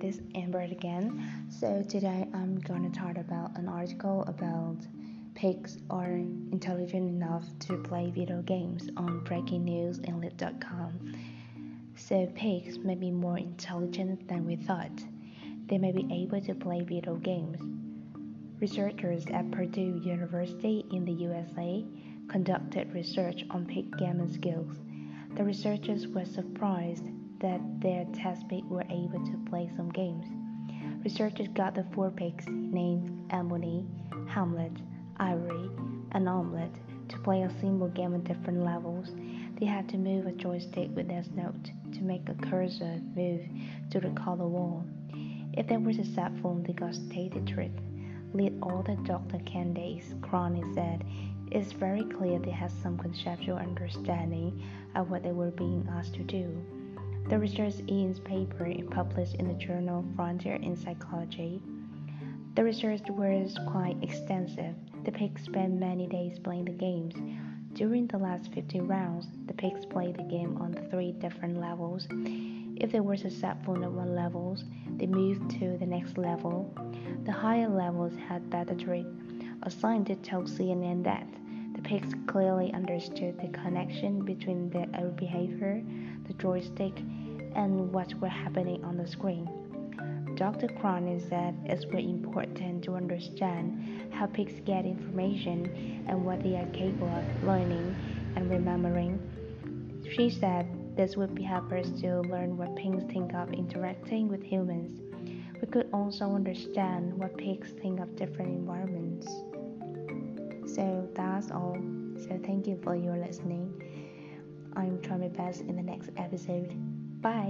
this is Amber again. So today I'm gonna talk about an article about pigs are intelligent enough to play video games on Breaking News Lit.com. So pigs may be more intelligent than we thought. They may be able to play video games. Researchers at Purdue University in the USA conducted research on pig gaming skills. The researchers were surprised that their testmates were able to play some games. Researchers got the four pigs named Emily, Hamlet, Ivory, and Omelette to play a single game at different levels. They had to move a joystick with their snout to make a cursor move to the wall. If they were successful, they got stated trick. Lead all the Dr. Candace, Croney said. It's very clear they had some conceptual understanding of what they were being asked to do. The research is paper is published in the journal Frontier in Psychology. The research was quite extensive. The pigs spent many days playing the games. During the last 50 rounds, the pigs played the game on three different levels. If they were successful at one level, they moved to the next level. The higher levels had better trick. A scientist told CNN that the pigs clearly understood the connection between their uh, behavior, the joystick, and what were happening on the screen. Dr. Cronin said it's very important to understand how pigs get information and what they are capable of learning and remembering. She said this would help us to learn what pigs think of interacting with humans. We could also understand what pigs think of different environments. So all. So thank you for your listening. I'm trying my best in the next episode. Bye.